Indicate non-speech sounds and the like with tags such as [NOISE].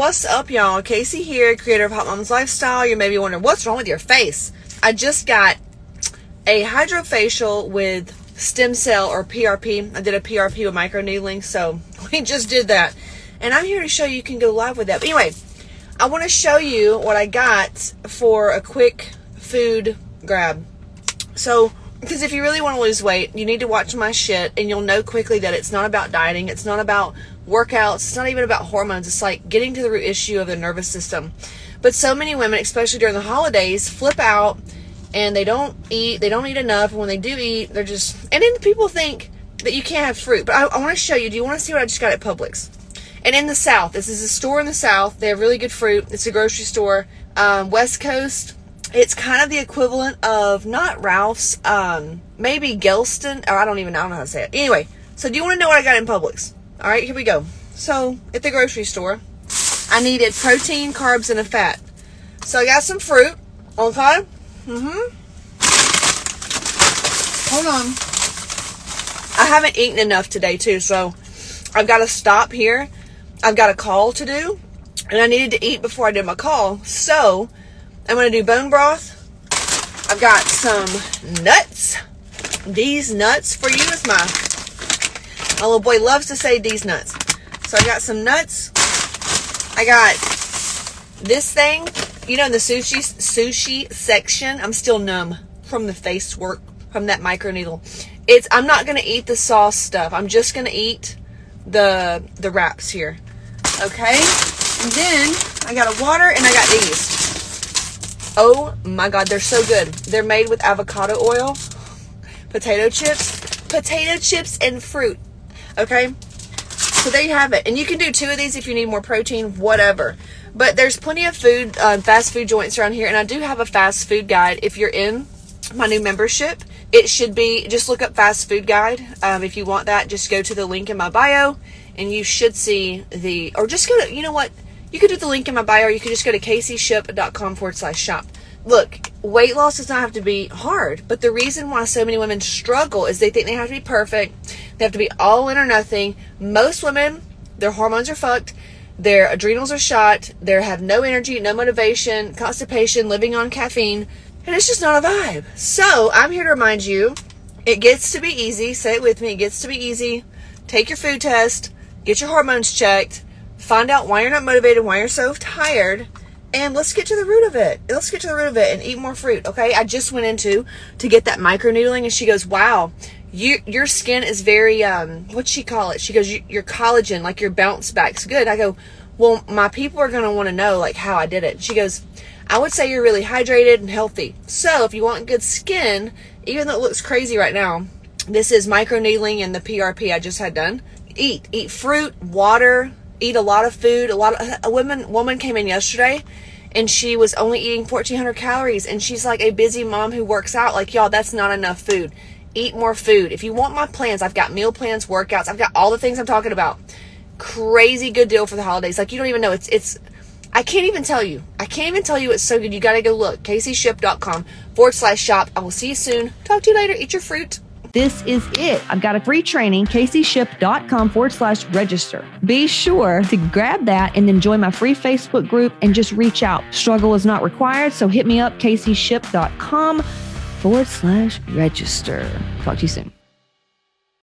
What's up, y'all? Casey here, creator of Hot Moms Lifestyle. You may be wondering what's wrong with your face. I just got a hydrofacial with stem cell or PRP. I did a PRP with microneedling, so [LAUGHS] we just did that. And I'm here to show you you can go live with that. But anyway, I want to show you what I got for a quick food grab. So, because if you really want to lose weight, you need to watch my shit and you'll know quickly that it's not about dieting. It's not about workouts. It's not even about hormones. It's like getting to the root issue of the nervous system. But so many women, especially during the holidays, flip out and they don't eat. They don't eat enough. And when they do eat, they're just. And then people think that you can't have fruit. But I, I want to show you. Do you want to see what I just got at Publix? And in the South, this is a store in the South. They have really good fruit. It's a grocery store. Um, West Coast, it's kind of the equivalent of not Ralph's, um, maybe Gelston. Or I don't even I don't know how to say it. Anyway, so do you want to know what I got in Publix? All right, here we go. So at the grocery store, I needed protein, carbs, and a fat. So I got some fruit. Okay. Mm-hmm. Hold on. I haven't eaten enough today too, so I've got to stop here. I've got a call to do, and I needed to eat before I did my call. So I'm going to do bone broth. I've got some nuts. These nuts for you is my my little boy loves to say these nuts. So I got some nuts. I got this thing. You know, in the sushi sushi section, I'm still numb from the face work from that micro needle. It's I'm not gonna eat the sauce stuff. I'm just gonna eat the the wraps here. Okay? And then I got a water and I got these. Oh my god, they're so good. They're made with avocado oil, potato chips, potato chips and fruit. Okay? So there you have it. And you can do two of these if you need more protein, whatever. But there's plenty of food, uh, fast food joints around here. And I do have a fast food guide. If you're in my new membership, it should be just look up fast food guide. Um, if you want that, just go to the link in my bio and you should see the, or just go to, you know what? You could do the link in my bio or you could just go to caseyshipp.com forward slash shop look, weight loss does not have to be hard, but the reason why so many women struggle is they think they have to be perfect. They have to be all in or nothing. Most women, their hormones are fucked. Their adrenals are shot. They have no energy, no motivation, constipation, living on caffeine, and it's just not a vibe. So I'm here to remind you it gets to be easy. Say it with me. It gets to be easy. Take your food test, get your hormones checked, find out why you're not motivated, why you're so tired, and let's get to the root of it. Let's get to the root of it and eat more fruit. Okay. I just went into to get that micro needling and she goes, wow, you, your skin is very, um, what'd she call it? She goes, your collagen, like your bounce back's good. I go, well, my people are going to want to know like how I did it. She goes, I would say you're really hydrated and healthy. So if you want good skin, even though it looks crazy right now, this is micro needling and the PRP I just had done. Eat, eat fruit, water, eat a lot of food. A lot of a woman woman came in yesterday and she was only eating 1400 calories and she's like a busy mom who works out like y'all that's not enough food eat more food. If you want my plans i've got meal plans workouts i've got all the things i'm talking about. Crazy good deal for the holidays. Like you don't even know. It's it's i can't even tell you. I can't even tell you it's so good. You gotta go look. CaseyShipp.com forward slash shop. I will see you soon. Talk to you later. Eat your fruit. This is it. I've got a free training, CaseyShipp.com forward slash register. Be sure to grab that and then join my free Facebook group and just reach out. Struggle is not required, so hit me up, caseyshipp.com forward slash register. Talk to you soon.